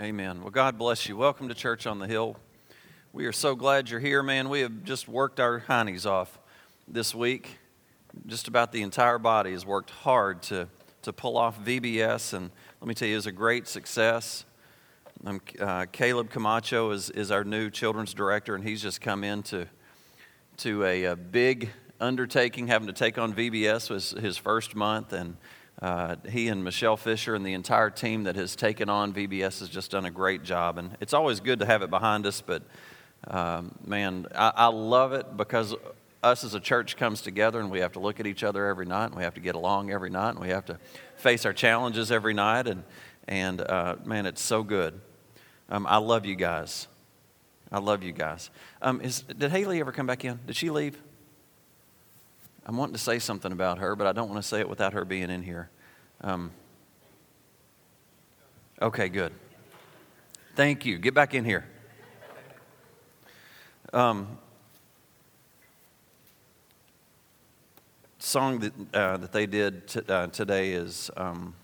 Amen. Well, God bless you. Welcome to Church on the Hill. We are so glad you're here, man. We have just worked our heinies off this week. Just about the entire body has worked hard to, to pull off VBS, and let me tell you, it was a great success. Um, uh, Caleb Camacho is, is our new children's director, and he's just come into to a, a big undertaking, having to take on VBS was his first month, and uh, he and Michelle Fisher and the entire team that has taken on VBS has just done a great job. And it's always good to have it behind us, but um, man, I, I love it because us as a church comes together and we have to look at each other every night and we have to get along every night and we have to face our challenges every night. And, and uh, man, it's so good. Um, I love you guys. I love you guys. Um, is, did Haley ever come back in? Did she leave? I'm wanting to say something about her, but I don't want to say it without her being in here. Um, okay, good. Thank you. Get back in here. Um, song that, uh, that they did t- uh, today is um,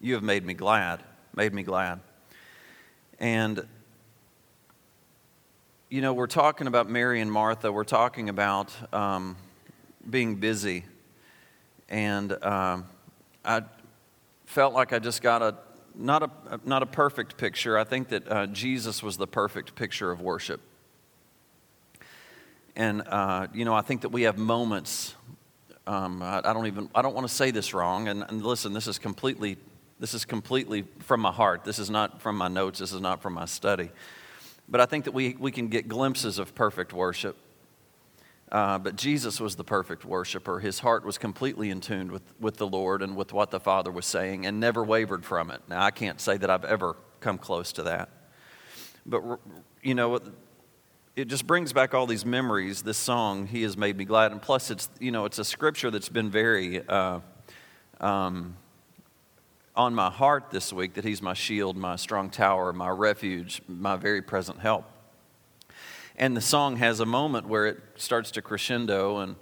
You Have Made Me Glad, Made Me Glad. And, you know, we're talking about Mary and Martha, we're talking about um, being busy. And um, I felt like I just got a not a not a perfect picture. I think that uh, Jesus was the perfect picture of worship. And uh, you know, I think that we have moments. Um, I, I, don't even I don't want to say this wrong. And, and listen, this is completely this is completely from my heart. This is not from my notes. This is not from my study. But I think that we, we can get glimpses of perfect worship. Uh, but Jesus was the perfect worshiper. His heart was completely in tune with, with the Lord and with what the Father was saying and never wavered from it. Now, I can't say that I've ever come close to that. But, you know, it just brings back all these memories. This song, He Has Made Me Glad. And plus, it's, you know, it's a scripture that's been very uh, um, on my heart this week that He's my shield, my strong tower, my refuge, my very present help. And the song has a moment where it starts to crescendo, and,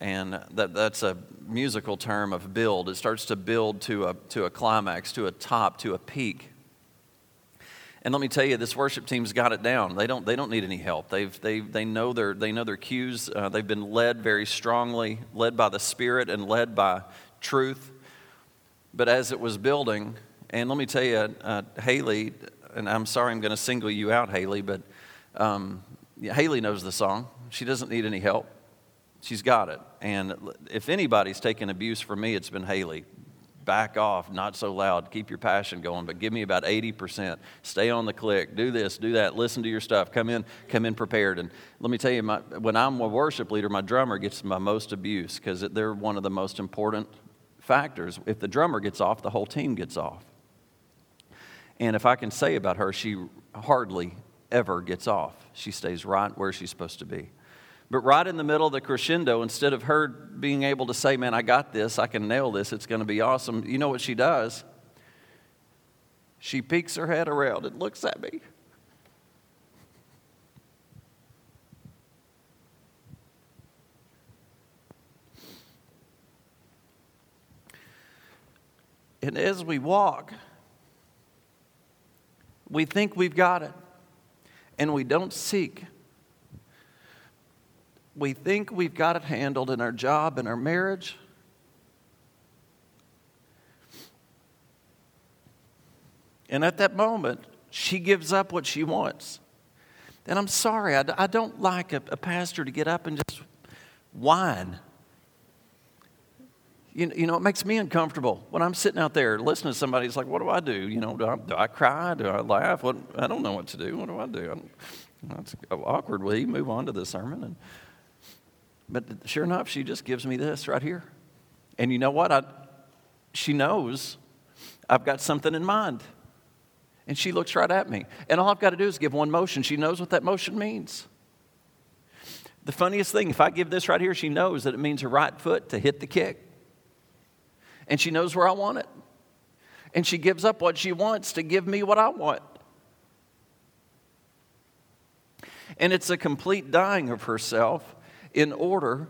and that, that's a musical term of build. It starts to build to a, to a climax, to a top, to a peak. And let me tell you, this worship team's got it down. They don't, they don't need any help. They've, they, they, know their, they know their cues. Uh, they've been led very strongly, led by the Spirit and led by truth. But as it was building, and let me tell you, uh, Haley, and I'm sorry I'm going to single you out, Haley, but um, Haley knows the song. She doesn't need any help. She's got it. And if anybody's taken abuse from me, it's been Haley. Back off, not so loud. Keep your passion going, but give me about 80%. Stay on the click. Do this, do that. Listen to your stuff. Come in, come in prepared. And let me tell you, my, when I'm a worship leader, my drummer gets my most abuse because they're one of the most important factors. If the drummer gets off, the whole team gets off. And if I can say about her, she hardly ever gets off. She stays right where she's supposed to be. But right in the middle of the crescendo, instead of her being able to say, Man, I got this, I can nail this, it's going to be awesome, you know what she does? She peeks her head around and looks at me. And as we walk, we think we've got it and we don't seek. We think we've got it handled in our job, in our marriage. And at that moment, she gives up what she wants. And I'm sorry, I, don't like a pastor to get up and just whine. You, you know, it makes me uncomfortable when I'm sitting out there listening to somebody. It's like, what do I do? You know, do I, do I cry? Do I laugh? What, I don't know what to do. What do I do? That's awkward. We move on to the sermon. And, but sure enough, she just gives me this right here. And you know what? I, she knows I've got something in mind. And she looks right at me. And all I've got to do is give one motion. She knows what that motion means. The funniest thing, if I give this right here, she knows that it means her right foot to hit the kick and she knows where I want it. And she gives up what she wants to give me what I want. And it's a complete dying of herself in order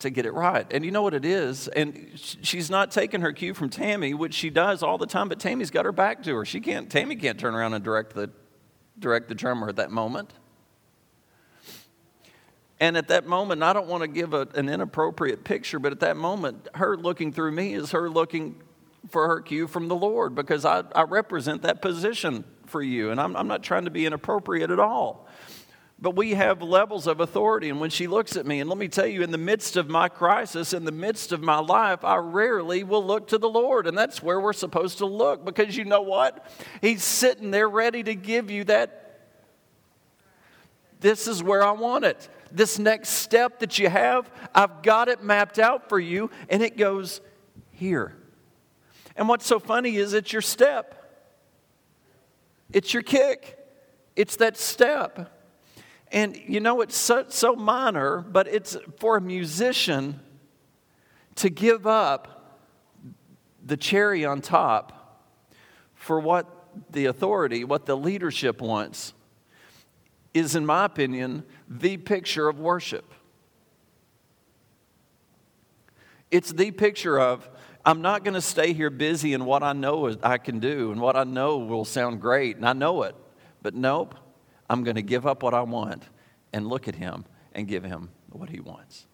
to get it right. And you know what it is? And she's not taking her cue from Tammy, which she does all the time, but Tammy's got her back to her. She can't, Tammy can't turn around and direct the, direct the drummer at that moment. And at that moment, I don't want to give a, an inappropriate picture, but at that moment, her looking through me is her looking for her cue from the Lord because I, I represent that position for you. And I'm, I'm not trying to be inappropriate at all. But we have levels of authority. And when she looks at me, and let me tell you, in the midst of my crisis, in the midst of my life, I rarely will look to the Lord. And that's where we're supposed to look because you know what? He's sitting there ready to give you that. This is where I want it. This next step that you have, I've got it mapped out for you, and it goes here. And what's so funny is it's your step, it's your kick, it's that step. And you know, it's so, so minor, but it's for a musician to give up the cherry on top for what the authority, what the leadership wants, is, in my opinion, the picture of worship. It's the picture of, I'm not going to stay here busy in what I know I can do and what I know will sound great, and I know it. But nope, I'm going to give up what I want and look at him and give him what he wants.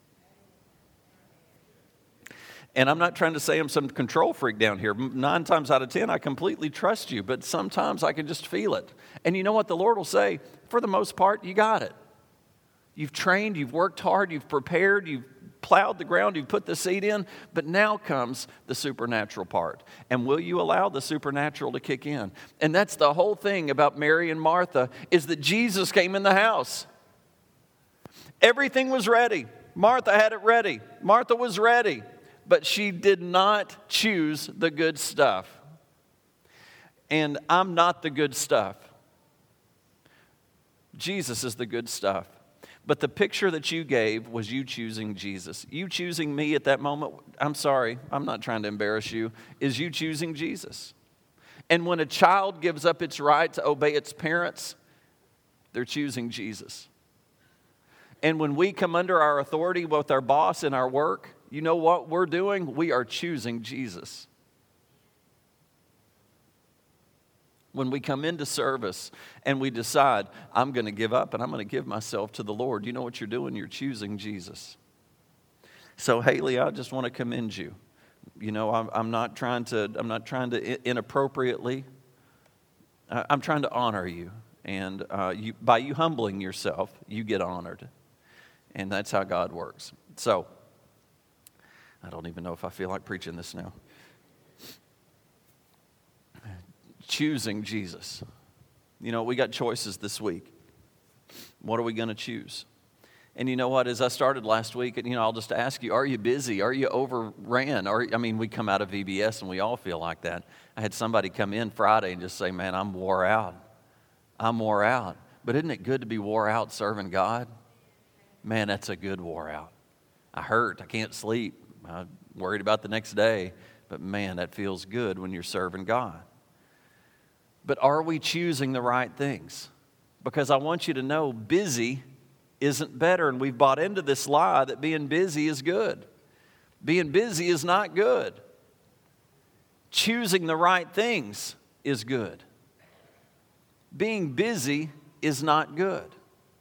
And I'm not trying to say I'm some control freak down here. Nine times out of ten, I completely trust you, but sometimes I can just feel it. And you know what the Lord will say? For the most part, you got it. You've trained, you've worked hard, you've prepared, you've plowed the ground, you've put the seed in, but now comes the supernatural part. And will you allow the supernatural to kick in? And that's the whole thing about Mary and Martha is that Jesus came in the house. Everything was ready. Martha had it ready. Martha was ready but she did not choose the good stuff. And I'm not the good stuff. Jesus is the good stuff. But the picture that you gave was you choosing Jesus. You choosing me at that moment, I'm sorry, I'm not trying to embarrass you, is you choosing Jesus. And when a child gives up its right to obey its parents, they're choosing Jesus. And when we come under our authority with our boss in our work, you know what we're doing? We are choosing Jesus. When we come into service and we decide, I'm going to give up and I'm going to give myself to the Lord, you know what you're doing? You're choosing Jesus. So, Haley, I just want to commend you. You know, I'm, I'm not trying to, I'm not trying to inappropriately, I'm trying to honor you. And uh, you, by you humbling yourself, you get honored. And that's how God works. So, I don't even know if I feel like preaching this now. Choosing Jesus. You know, we got choices this week. What are we going to choose? And you know what? As I started last week, and you know, I'll just ask you: Are you busy? Are you overran? Are, I mean, we come out of VBS and we all feel like that. I had somebody come in Friday and just say, "Man, I'm wore out. I'm wore out." But isn't it good to be wore out serving God? Man, that's a good wore out. I hurt. I can't sleep. I'm worried about the next day, but man, that feels good when you're serving God. But are we choosing the right things? Because I want you to know busy isn't better, and we've bought into this lie that being busy is good. Being busy is not good. Choosing the right things is good. Being busy is not good.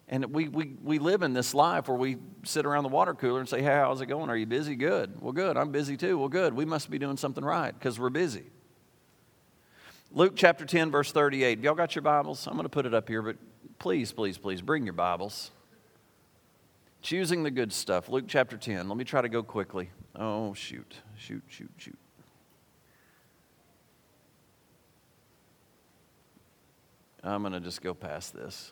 And we, we, we live in this life where we sit around the water cooler and say, Hey, how's it going? Are you busy? Good. Well, good. I'm busy too. Well, good. We must be doing something right because we're busy. Luke chapter 10, verse 38. Y'all got your Bibles? I'm going to put it up here, but please, please, please bring your Bibles. Choosing the good stuff. Luke chapter 10. Let me try to go quickly. Oh, shoot, shoot, shoot, shoot. I'm going to just go past this.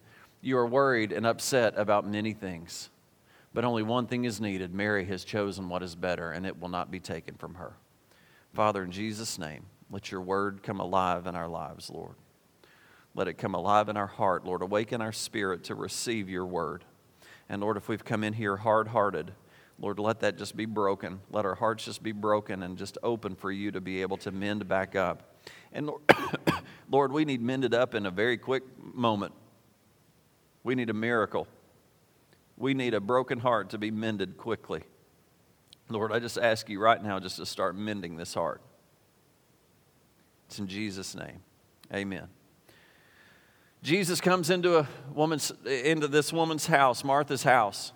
You are worried and upset about many things But only one thing is needed Mary has chosen what is better, and it will not be taken from her. Father, in Jesus' name, let your word come alive in our lives, Lord. Let it come alive in our heart, Lord. Awaken our spirit to receive your word. And Lord, if we've come in here hard hearted, Lord, let that just be broken. Let our hearts just be broken and just open for you to be able to mend back up. And Lord, we need mended up in a very quick moment. We need a miracle. We need a broken heart to be mended quickly. Lord, I just ask you right now just to start mending this heart. It's in Jesus' name. Amen. Jesus comes into a woman's into this woman's house, Martha's house.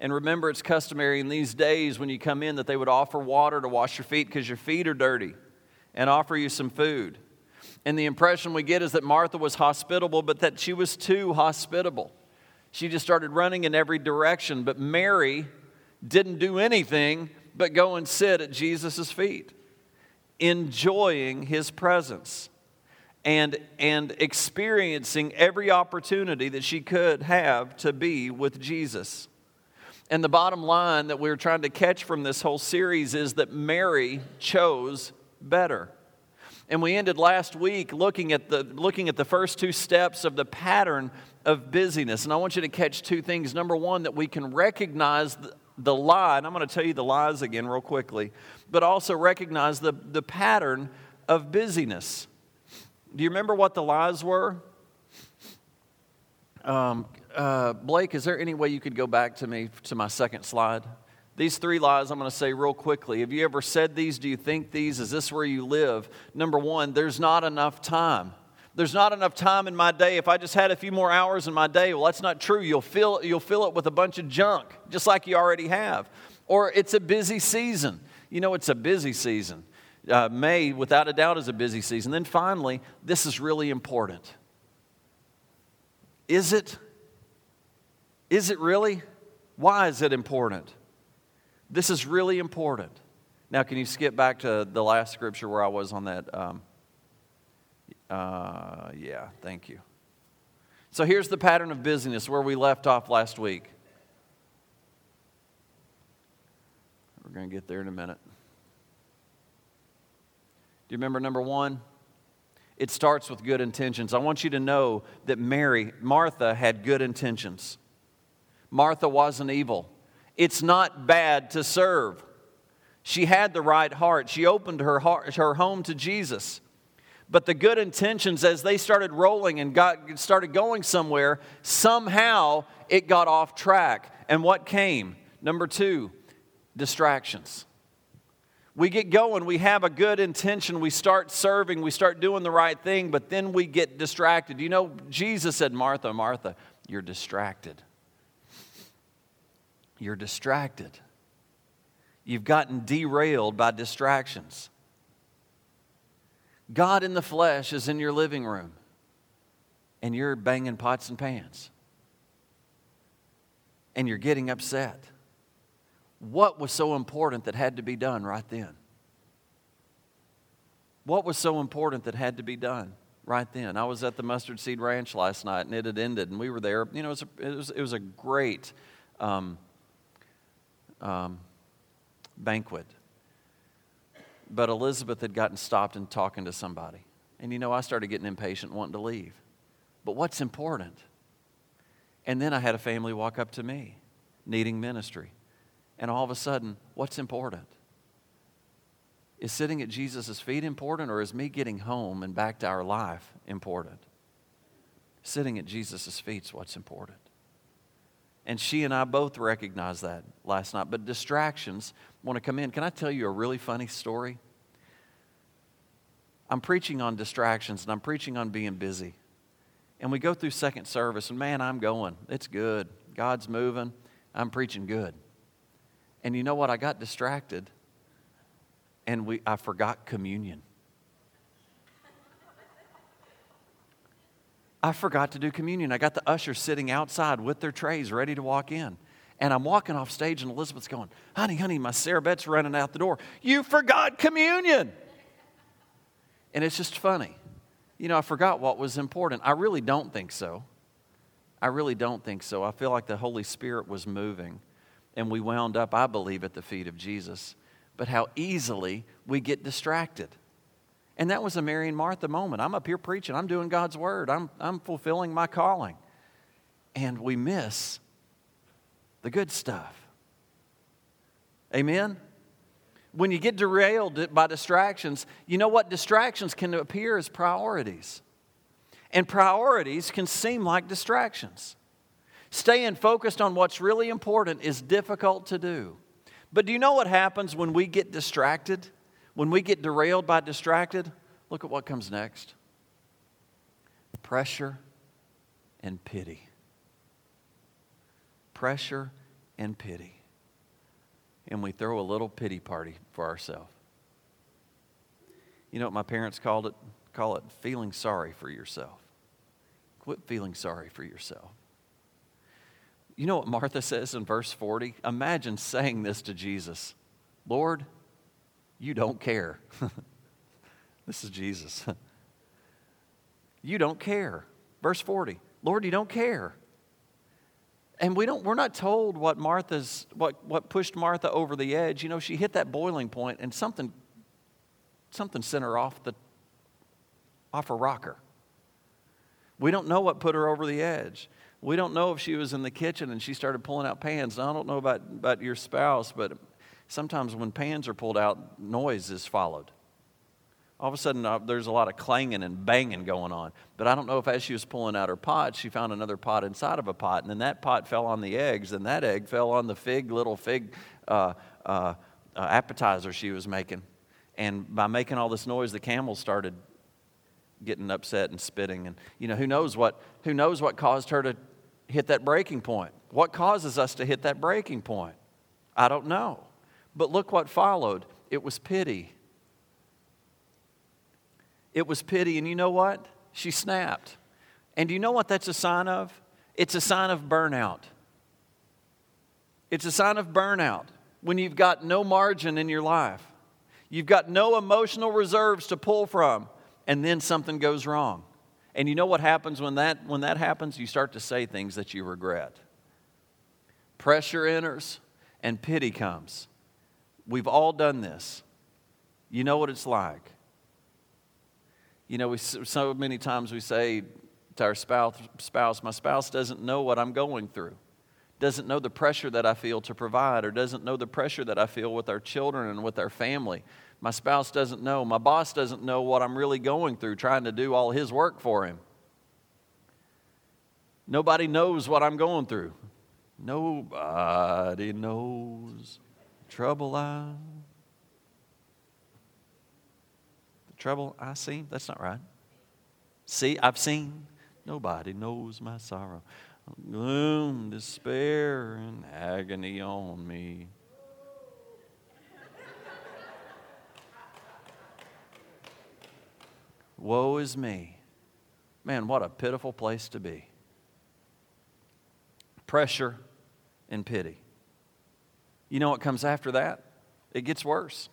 And remember, it's customary in these days when you come in that they would offer water to wash your feet because your feet are dirty and offer you some food. And the impression we get is that Martha was hospitable, but that she was too hospitable. She just started running in every direction. But Mary didn't do anything but go and sit at Jesus' feet, enjoying his presence and, and experiencing every opportunity that she could have to be with Jesus. And the bottom line that we're trying to catch from this whole series is that Mary chose better. And we ended last week looking at the, looking at the first two steps of the pattern of busyness. And I want you to catch two things. Number one, that we can recognize the, the lie, and I'm going to tell you the lies again real quickly, but also recognize the, the pattern of busyness. Do you remember what the lies were? Um, uh, Blake, is there any way you could go back to me to my second slide? These three lies I'm going to say real quickly. Have you ever said these? Do you think these? Is this where you live? Number one, there's not enough time. There's not enough time in my day. If I just had a few more hours in my day, well, that's not true. You'll fill, you'll fill it with a bunch of junk, just like you already have. Or it's a busy season. You know, it's a busy season. Uh, May, without a doubt, is a busy season. Then finally, this is really important. Is it? Is it really? Why is it important? This is really important. Now, can you skip back to the last scripture where I was on that? Um, uh, yeah, thank you. So here's the pattern of busyness where we left off last week. We're going to get there in a minute. Do you remember number one? It starts with good intentions. I want you to know that Mary, Martha, had good intentions. Martha wasn't evil. It's not bad to serve. She had the right heart. She opened her, heart, her home to Jesus. But the good intentions, as they started rolling and got, started going somewhere, somehow it got off track. And what came? Number two, distractions. We get going, we have a good intention, we start serving, we start doing the right thing, but then we get distracted. You know, Jesus said, Martha, Martha, you're distracted. You're distracted. You've gotten derailed by distractions. God in the flesh is in your living room, and you're banging pots and pans, and you're getting upset. What was so important that had to be done right then? What was so important that had to be done right then? I was at the Mustard Seed Ranch last night, and it had ended, and we were there. You know, it was a, it was, it was a great um, um, banquet. But Elizabeth had gotten stopped and talking to somebody. And you know, I started getting impatient, wanting to leave. But what's important? And then I had a family walk up to me, needing ministry. And all of a sudden, what's important? Is sitting at Jesus' feet important, or is me getting home and back to our life important? Sitting at Jesus' feet is what's important. And she and I both recognized that last night. But distractions want to come in. Can I tell you a really funny story? I'm preaching on distractions and I'm preaching on being busy. And we go through second service, and man, I'm going. It's good. God's moving. I'm preaching good. And you know what? I got distracted and we, I forgot communion. I forgot to do communion. I got the ushers sitting outside with their trays ready to walk in. And I'm walking off stage, and Elizabeth's going, Honey, honey, my Sarah Bet's running out the door. You forgot communion. And it's just funny. You know, I forgot what was important. I really don't think so. I really don't think so. I feel like the Holy Spirit was moving. and we wound up, I believe, at the feet of Jesus, but how easily we get distracted. And that was a Mary and Martha moment. I'm up here preaching, I'm doing God's word, I'm, I'm fulfilling my calling. And we miss the good stuff. Amen? When you get derailed by distractions, you know what? Distractions can appear as priorities. And priorities can seem like distractions. Staying focused on what's really important is difficult to do. But do you know what happens when we get distracted? When we get derailed by distracted? Look at what comes next pressure and pity. Pressure and pity. And we throw a little pity party for ourselves. You know what my parents called it? Call it feeling sorry for yourself. Quit feeling sorry for yourself. You know what Martha says in verse 40? Imagine saying this to Jesus Lord, you don't care. this is Jesus. you don't care. Verse 40 Lord, you don't care. And we don't, we're not told what Martha's, what, what pushed Martha over the edge. You know, she hit that boiling point and something, something sent her off, the, off a rocker. We don't know what put her over the edge. We don't know if she was in the kitchen and she started pulling out pans. Now, I don't know about, about your spouse, but sometimes when pans are pulled out, noise is followed. All of a sudden, uh, there's a lot of clanging and banging going on. But I don't know if as she was pulling out her pot, she found another pot inside of a pot, and then that pot fell on the eggs, and that egg fell on the fig, little fig uh, uh, uh appetizer she was making. And by making all this noise, the camels started getting upset and spitting. And, you know, who knows what, who knows what caused her to hit that breaking point? What causes us to hit that breaking point? I don't know. But look what followed it was pity. It was pity. And you know what? She snapped. And do you know what that's a sign of? It's a sign of burnout. It's a sign of burnout when you've got no margin in your life. You've got no emotional reserves to pull from, and then something goes wrong. And you know what happens when that, when that happens? You start to say things that you regret. Pressure enters and pity comes. We've all done this. You know what it's like. You know, we, so many times we say to our spouse, spouse, my spouse doesn't know what I'm going through, doesn't know the pressure that I feel to provide, or doesn't know the pressure that I feel with our children and with our family. My spouse doesn't know. My boss doesn't know what I'm really going through trying to do all his work for him. Nobody knows what I'm going through. Nobody knows trouble I the trouble I see. That's not right. See, I've seen. Nobody knows my sorrow. Gloom, despair, and agony on me. Woe is me. Man, what a pitiful place to be. Pressure and pity. You know what comes after that? It gets worse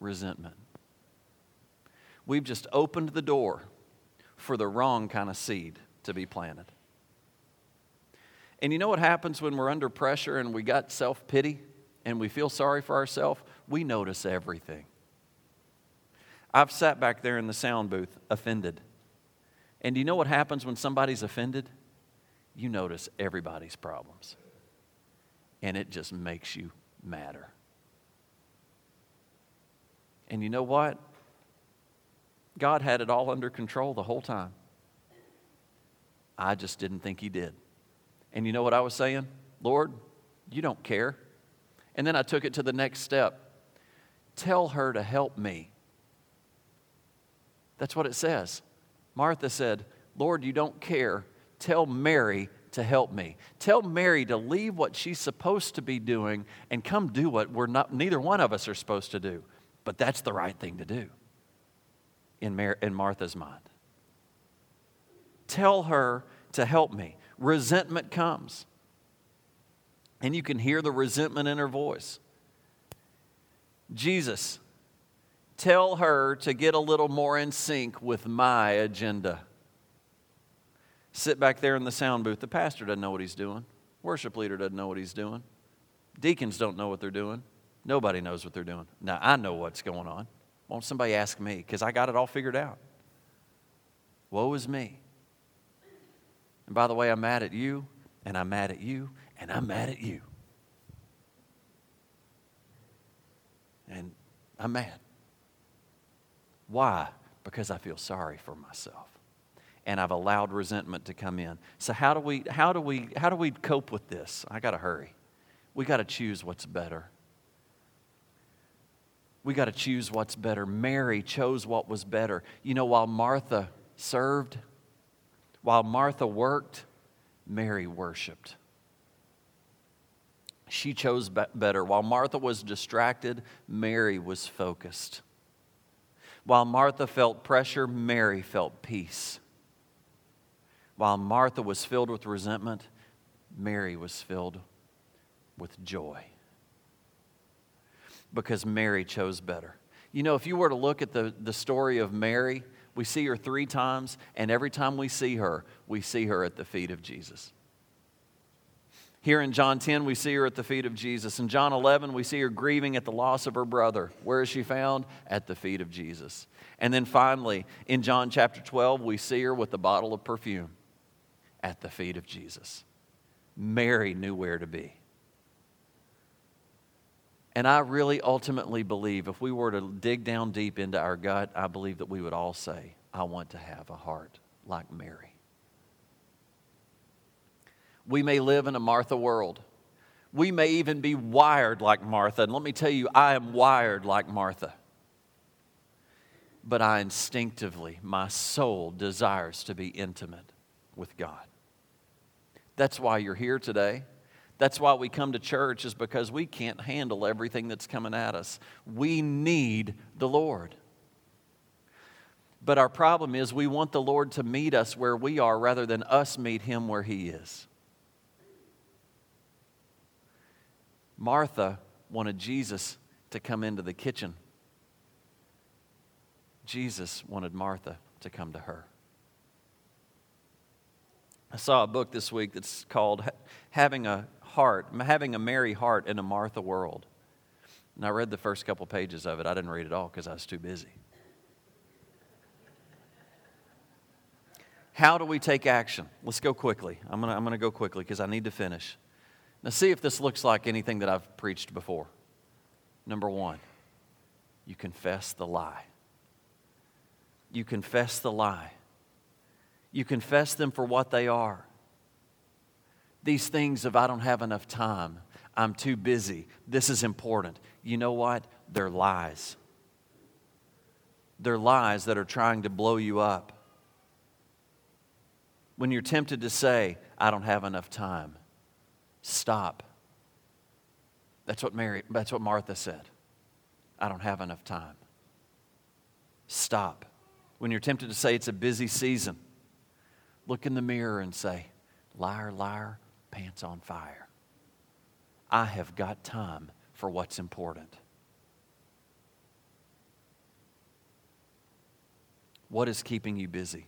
resentment. We've just opened the door for the wrong kind of seed to be planted. And you know what happens when we're under pressure and we got self pity and we feel sorry for ourselves? We notice everything. I've sat back there in the sound booth offended. And do you know what happens when somebody's offended? You notice everybody's problems. And it just makes you madder. And you know what? God had it all under control the whole time. I just didn't think He did. And you know what I was saying? Lord, you don't care. And then I took it to the next step. Tell her to help me. That's what it says. Martha said, Lord, you don't care. Tell Mary to help me. Tell Mary to leave what she's supposed to be doing and come do what we're not, neither one of us are supposed to do. But that's the right thing to do in, Mar- in Martha's mind. Tell her to help me. Resentment comes. And you can hear the resentment in her voice. Jesus Tell her to get a little more in sync with my agenda. Sit back there in the sound booth. The pastor doesn't know what he's doing. Worship leader doesn't know what he's doing. Deacons don't know what they're doing. Nobody knows what they're doing. Now, I know what's going on. Won't somebody ask me? Because I got it all figured out. Woe is me. And by the way, I'm mad at you, and I'm mad at you, and I'm mad at you. And I'm mad. Why? Because I feel sorry for myself. And I've allowed resentment to come in. So how do we how do we how do we cope with this? I got to hurry. We got to choose what's better. We got to choose what's better. Mary chose what was better. You know, while Martha served, while Martha worked, Mary worshiped. She chose better. While Martha was distracted, Mary was focused. While Martha felt pressure, Mary felt peace. While Martha was filled with resentment, Mary was filled with joy. Because Mary chose better. You know, if you were to look at the, the story of Mary, we see her three times, and every time we see her, we see her at the feet of Jesus. Here in John 10, we see her at the feet of Jesus. In John 11, we see her grieving at the loss of her brother. Where is she found? At the feet of Jesus. And then finally, in John chapter 12, we see her with the bottle of perfume at the feet of Jesus. Mary knew where to be. And I really ultimately believe if we were to dig down deep into our gut, I believe that we would all say, I want to have a heart like Mary. We may live in a Martha world. We may even be wired like Martha. And let me tell you, I am wired like Martha. But I instinctively, my soul desires to be intimate with God. That's why you're here today. That's why we come to church, is because we can't handle everything that's coming at us. We need the Lord. But our problem is we want the Lord to meet us where we are rather than us meet Him where He is. Martha wanted Jesus to come into the kitchen. Jesus wanted Martha to come to her. I saw a book this week that's called Having a Heart, Having a Mary Heart in a Martha World. And I read the first couple pages of it. I didn't read it all because I was too busy. How do we take action? Let's go quickly. I'm going to I'm going to go quickly because I need to finish. Now, see if this looks like anything that I've preached before. Number one, you confess the lie. You confess the lie. You confess them for what they are. These things of I don't have enough time, I'm too busy, this is important. You know what? They're lies. They're lies that are trying to blow you up. When you're tempted to say, I don't have enough time, Stop. That's what Mary, that's what Martha said. I don't have enough time. Stop. When you're tempted to say it's a busy season, look in the mirror and say, Liar, liar, pants on fire. I have got time for what's important. What is keeping you busy?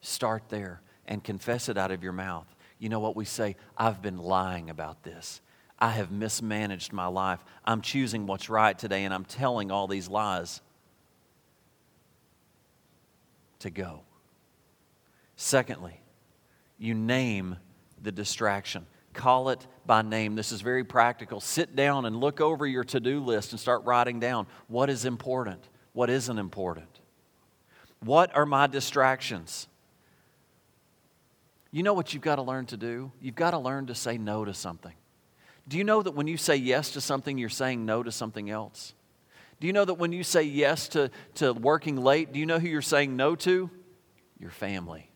Start there and confess it out of your mouth you know what we say? I've been lying about this. I have mismanaged my life. I'm choosing what's right today, and I'm telling all these lies to go. Secondly, you name the distraction. Call it by name. This is very practical. Sit down and look over your to do list and start writing down what is important, what isn't important. What are my distractions? You know what you've got to learn to do? You've got to learn to say no to something. Do you know that when you say yes to something, you're saying no to something else? Do you know that when you say yes to, to working late, do you know who you're saying no to? Your family.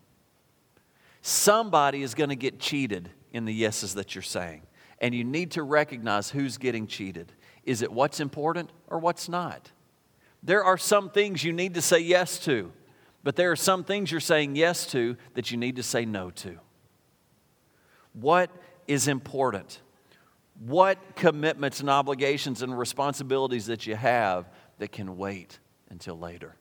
Somebody is going to get cheated in the yeses that you're saying. And you need to recognize who's getting cheated. Is it what's important or what's not? There are some things you need to say yes to. But there are some things you're saying yes to that you need to say no to. What is important? What commitments and obligations and responsibilities that you have that can wait until later?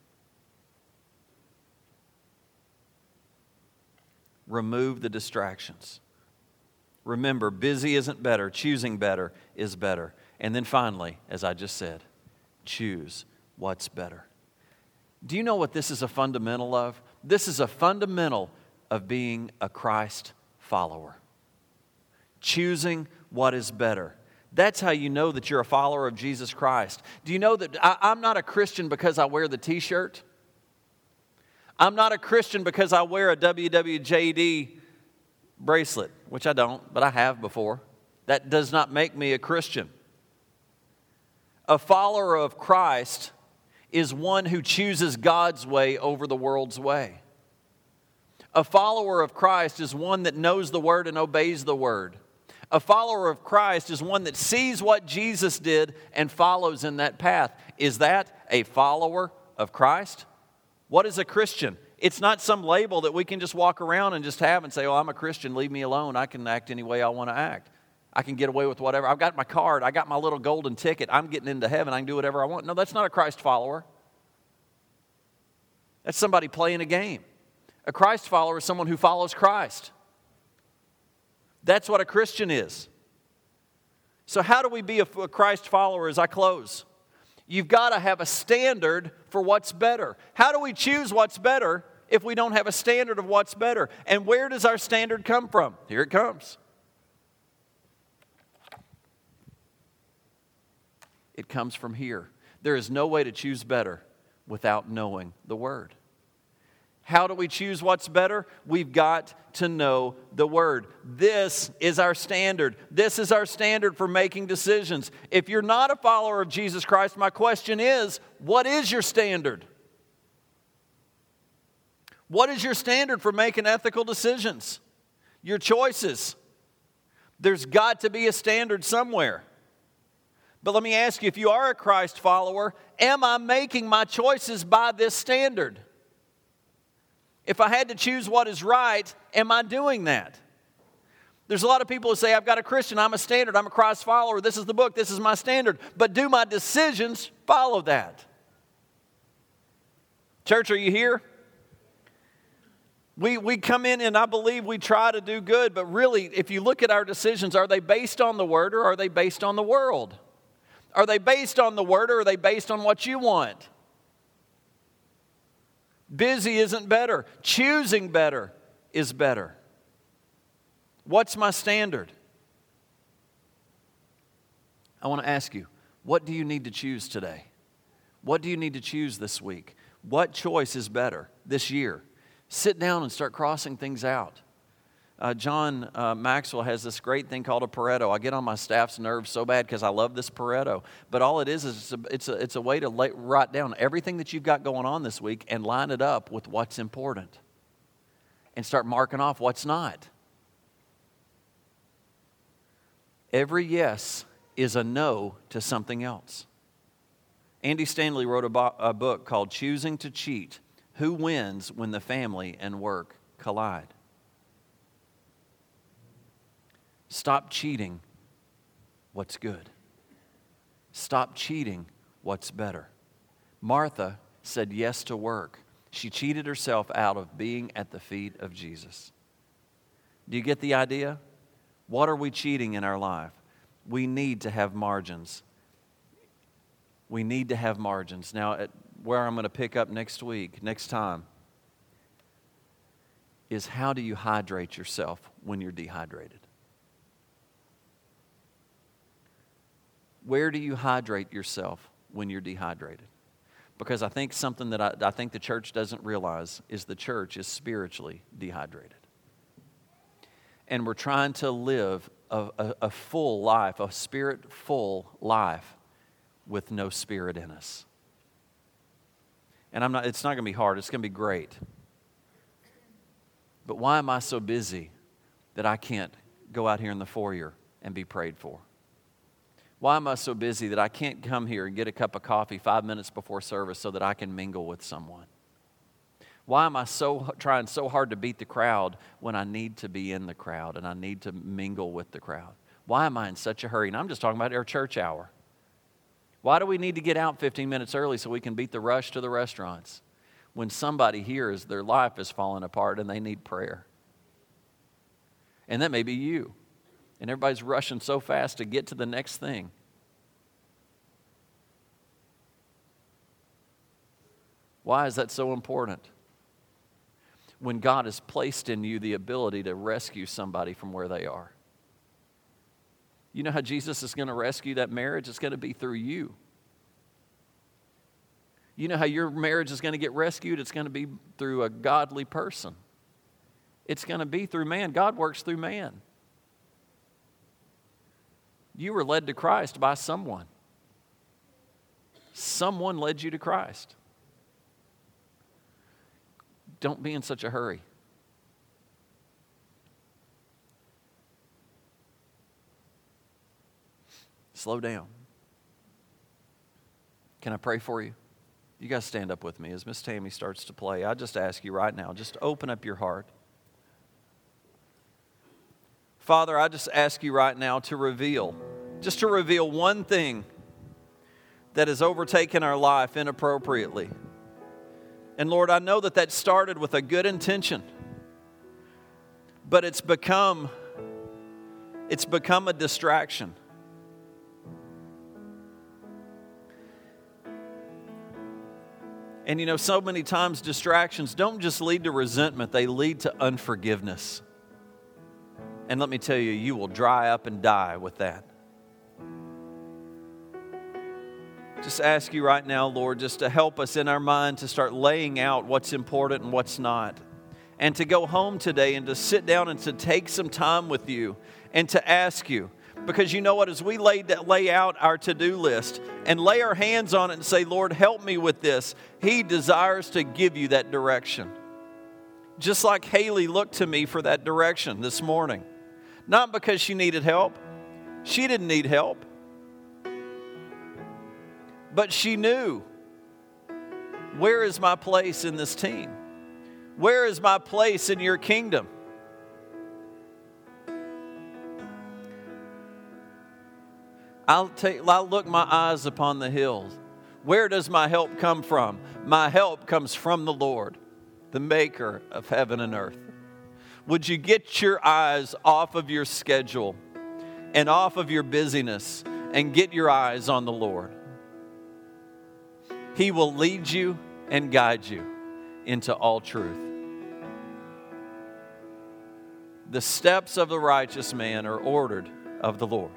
Remove the distractions. Remember, busy isn't better, choosing better is better. And then finally, as I just said, choose what's better. Do you know what this is a fundamental of? This is a fundamental of being a Christ follower. Choosing what is better. That's how you know that you're a follower of Jesus Christ. Do you know that I, am not a Christian because I wear the t shirt? I'm not a Christian because I wear a WWJD bracelet, which I don't, but I have before. That does not make me a Christian. A follower of Christ is one who chooses God's way over the world's way. A follower of Christ is one that knows the word and obeys the word. A follower of Christ is one that sees what Jesus did and follows in that path. Is that a follower of Christ? What is a Christian? It's not some label that we can just walk around and just have and say, Oh, I'm a Christian, leave me alone. I can act any way I want to act. I can get away with whatever. I've got my card, I got my little golden ticket. I'm getting into heaven. I can do whatever I want. No, that's not a Christ follower. That's somebody playing a game. A Christ follower is someone who follows Christ. That's what a Christian is. So, how do we be a Christ follower as I close? You've got to have a standard for what's better. How do we choose what's better if we don't have a standard of what's better? And where does our standard come from? Here it comes. It comes from here. There is no way to choose better without knowing the Word. How do we choose what's better? We've got to know the Word. This is our standard. This is our standard for making decisions. If you're not a follower of Jesus Christ, my question is what is your standard? What is your standard for making ethical decisions? Your choices. There's got to be a standard somewhere. But let me ask you if you are a Christ follower, am I making my choices by this standard? If I had to choose what is right, am I doing that? There's a lot of people who say, I've got a Christian, I'm a standard, I'm a Christ follower, this is the book, this is my standard. But do my decisions follow that? Church, are you here? We, we come in and I believe we try to do good, but really, if you look at our decisions, are they based on the Word or are they based on the world? Are they based on the Word or are they based on what you want? Busy isn't better. Choosing better is better. What's my standard? I want to ask you, what do you need to choose today? What do you need to choose this week? What choice is better this year? Sit down and start crossing things out. Uh, John uh, Maxwell has this great thing called a Pareto. I get on my staff's nerves so bad because I love this Pareto. But all it is is it's a, it's a, it's a way to lay, write down everything that you've got going on this week and line it up with what's important and start marking off what's not. Every yes is a no to something else. Andy Stanley wrote a, bo- a book called Choosing to Cheat Who Wins When the Family and Work Collide? Stop cheating what's good. Stop cheating what's better. Martha said yes to work. She cheated herself out of being at the feet of Jesus. Do you get the idea? What are we cheating in our life? We need to have margins. We need to have margins. Now, where I'm going to pick up next week, next time, is how do you hydrate yourself when you're dehydrated? Where do you hydrate yourself when you're dehydrated? Because I think something that I, I think the church doesn't realize is the church is spiritually dehydrated. And we're trying to live a, a, a full life, a spirit full life with no spirit in us. And I'm not, it's not going to be hard, it's going to be great. But why am I so busy that I can't go out here in the foyer and be prayed for? Why am I so busy that I can't come here and get a cup of coffee five minutes before service so that I can mingle with someone? Why am I so trying so hard to beat the crowd when I need to be in the crowd and I need to mingle with the crowd? Why am I in such a hurry? And I'm just talking about our church hour. Why do we need to get out 15 minutes early so we can beat the rush to the restaurants when somebody here is their life is falling apart and they need prayer? And that may be you. And everybody's rushing so fast to get to the next thing. Why is that so important? When God has placed in you the ability to rescue somebody from where they are. You know how Jesus is going to rescue that marriage? It's going to be through you. You know how your marriage is going to get rescued? It's going to be through a godly person. It's going to be through man. God works through man. You were led to Christ by someone. Someone led you to Christ. Don't be in such a hurry. Slow down. Can I pray for you? You guys stand up with me as Miss Tammy starts to play. I just ask you right now, just open up your heart. Father, I just ask you right now to reveal, just to reveal one thing that has overtaken our life inappropriately. And Lord, I know that that started with a good intention, but it's become it's become a distraction. And you know, so many times distractions don't just lead to resentment, they lead to unforgiveness. And let me tell you, you will dry up and die with that. Just ask you right now, Lord, just to help us in our mind to start laying out what's important and what's not. And to go home today and to sit down and to take some time with you and to ask you, because you know what? As we lay, lay out our to do list and lay our hands on it and say, Lord, help me with this, He desires to give you that direction. Just like Haley looked to me for that direction this morning. Not because she needed help, she didn't need help. But she knew where is my place in this team? Where is my place in your kingdom? I'll, take, I'll look my eyes upon the hills. Where does my help come from? My help comes from the Lord, the maker of heaven and earth. Would you get your eyes off of your schedule and off of your busyness and get your eyes on the Lord? He will lead you and guide you into all truth. The steps of the righteous man are ordered of the Lord.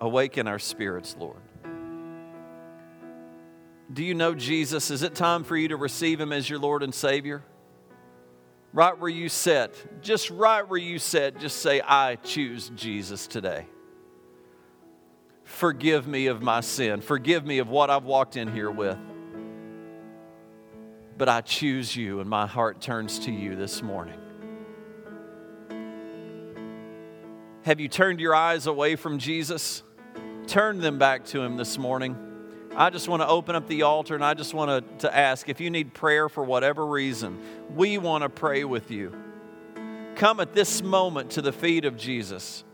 Awaken our spirits, Lord. Do you know Jesus? Is it time for you to receive Him as your Lord and Savior? Right where you sit, just right where you sit, just say, I choose Jesus today. Forgive me of my sin. Forgive me of what I've walked in here with. But I choose you, and my heart turns to you this morning. Have you turned your eyes away from Jesus? turn them back to Him this morning. I just want to open up the altar and I just want to, ask if you need prayer for whatever reason, we want to pray with you. Come at this moment to the feet of Jesus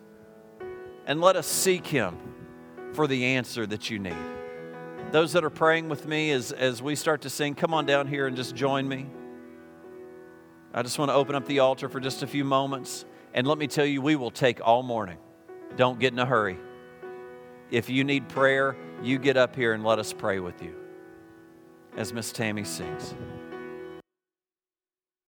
and let us seek Him for the answer that you need. Those that are praying with me as, as we start to sing, come on down here and just join me. I just want to open up the altar for just a few moments. And let me tell you, we will take all morning. Don't get in a hurry. If you need prayer, you get up here and let us pray with you as Miss Tammy sings.